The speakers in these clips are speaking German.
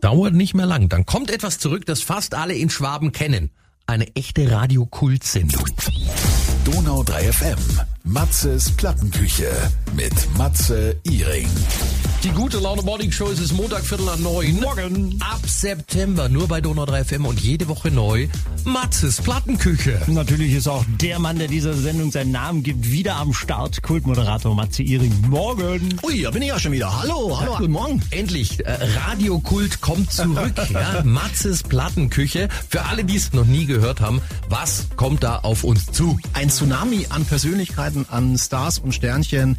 Dauert nicht mehr lang. Dann kommt etwas zurück, das fast alle in Schwaben kennen. Eine echte Radiokult-Sendung. Donau 3 FM. Matzes Plattenküche mit Matze Iring. Die gute Laune Morning Show es ist Montag, Viertel nach neun. Morgen. Ab September nur bei Donau 3 FM und jede Woche neu Matzes Plattenküche. Natürlich ist auch der Mann, der dieser Sendung seinen Namen gibt, wieder am Start. Kultmoderator Matze Iring. Morgen. Ui, da bin ich ja schon wieder. Hallo, hallo, guten Morgen. Endlich, äh, Radiokult kommt zurück. ja? Matzes Plattenküche. Für alle, die es noch nie gehört haben, was kommt da auf uns zu? Ein Tsunami an Persönlichkeiten, an Stars und Sternchen,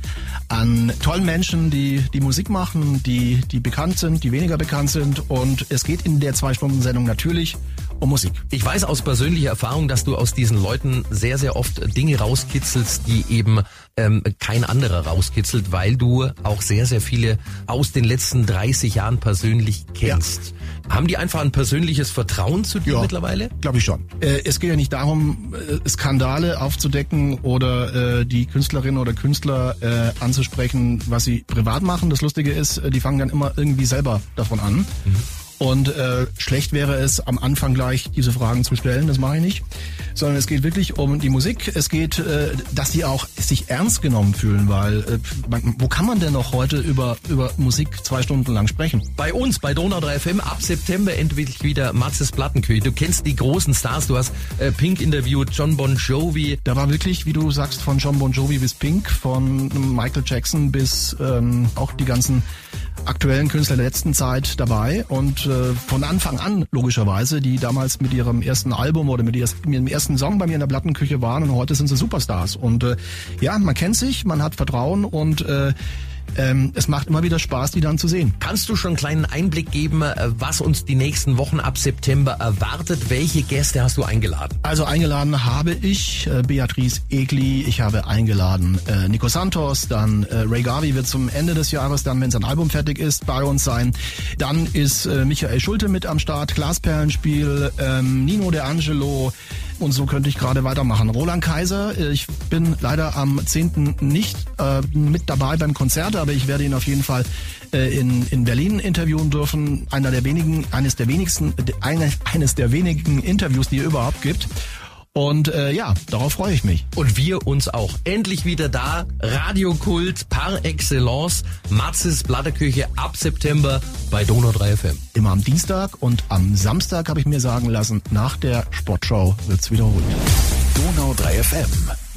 an tollen Menschen, die die Musik machen, die, die bekannt sind, die weniger bekannt sind. Und es geht in der Zwei-Stunden-Sendung natürlich um Musik. Ich weiß aus persönlicher Erfahrung, dass du aus diesen Leuten sehr, sehr oft Dinge rauskitzelst, die eben ähm, kein anderer rauskitzelt, weil du auch sehr, sehr viele aus den letzten 30 Jahren persönlich kennst. Haben die einfach ein persönliches Vertrauen zu dir mittlerweile? Glaube ich schon. Äh, es geht ja nicht darum, äh, Skandale aufzudecken oder äh, die Künstlerinnen oder Künstler äh, anzusprechen, was sie privat machen. Das Lustige ist, äh, die fangen dann immer irgendwie selber davon an. Und äh, schlecht wäre es, am Anfang gleich diese Fragen zu stellen. Das mache ich nicht. Sondern es geht wirklich um die Musik. Es geht, äh, dass die auch sich ernst genommen fühlen, weil äh, man, wo kann man denn noch heute über, über Musik zwei Stunden lang sprechen? Bei uns, bei Donau 3 FM, ab September endlich wieder Matzes Plattenküche. Du kennst die großen Stars, du hast äh, Pink interviewt, John Bon Jovi. Da war wirklich, wie du sagst, von John Bon Jovi bis Pink, von Michael Jackson bis ähm, auch die ganzen aktuellen Künstler der letzten Zeit dabei und äh, von Anfang an logischerweise, die damals mit ihrem ersten Album oder mit ihrem ersten Song bei mir in der Plattenküche waren und heute sind sie Superstars und äh, ja, man kennt sich, man hat Vertrauen und äh, ähm, es macht immer wieder Spaß, die dann zu sehen. Kannst du schon einen kleinen Einblick geben, äh, was uns die nächsten Wochen ab September erwartet? Welche Gäste hast du eingeladen? Also eingeladen habe ich äh, Beatrice Egli, ich habe eingeladen äh, Nico Santos, dann äh, Ray Garvey wird zum Ende des Jahres dann, wenn sein Album fertig ist, bei uns sein. Dann ist äh, Michael Schulte mit am Start, Glasperlenspiel, ähm, Nino De Angelo, und so könnte ich gerade weitermachen. Roland Kaiser, äh, ich bin leider am 10. nicht äh, mit dabei beim Konzert, aber ich werde ihn auf jeden Fall äh, in, in Berlin interviewen dürfen. Einer der wenigen, eines der wenigsten, äh, eine, eines der wenigen Interviews, die es überhaupt gibt. Und äh, ja, darauf freue ich mich. Und wir uns auch. Endlich wieder da. Radiokult par excellence. Matzes Platterküche ab September bei Donau 3 FM. Immer am Dienstag und am Samstag habe ich mir sagen lassen, nach der Sportshow wird's wiederholt. Donau 3 FM.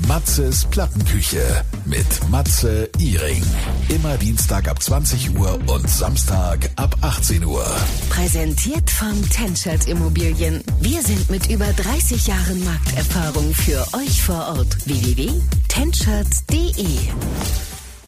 Matzes Plattenküche mit Matze Iring. Immer Dienstag ab 20 Uhr und Samstag ab 18 Uhr. Präsentiert von Tenschert Immobilien. Wir sind mit über 30 Jahren Markterfahrung für euch vor Ort. www.tenschert.de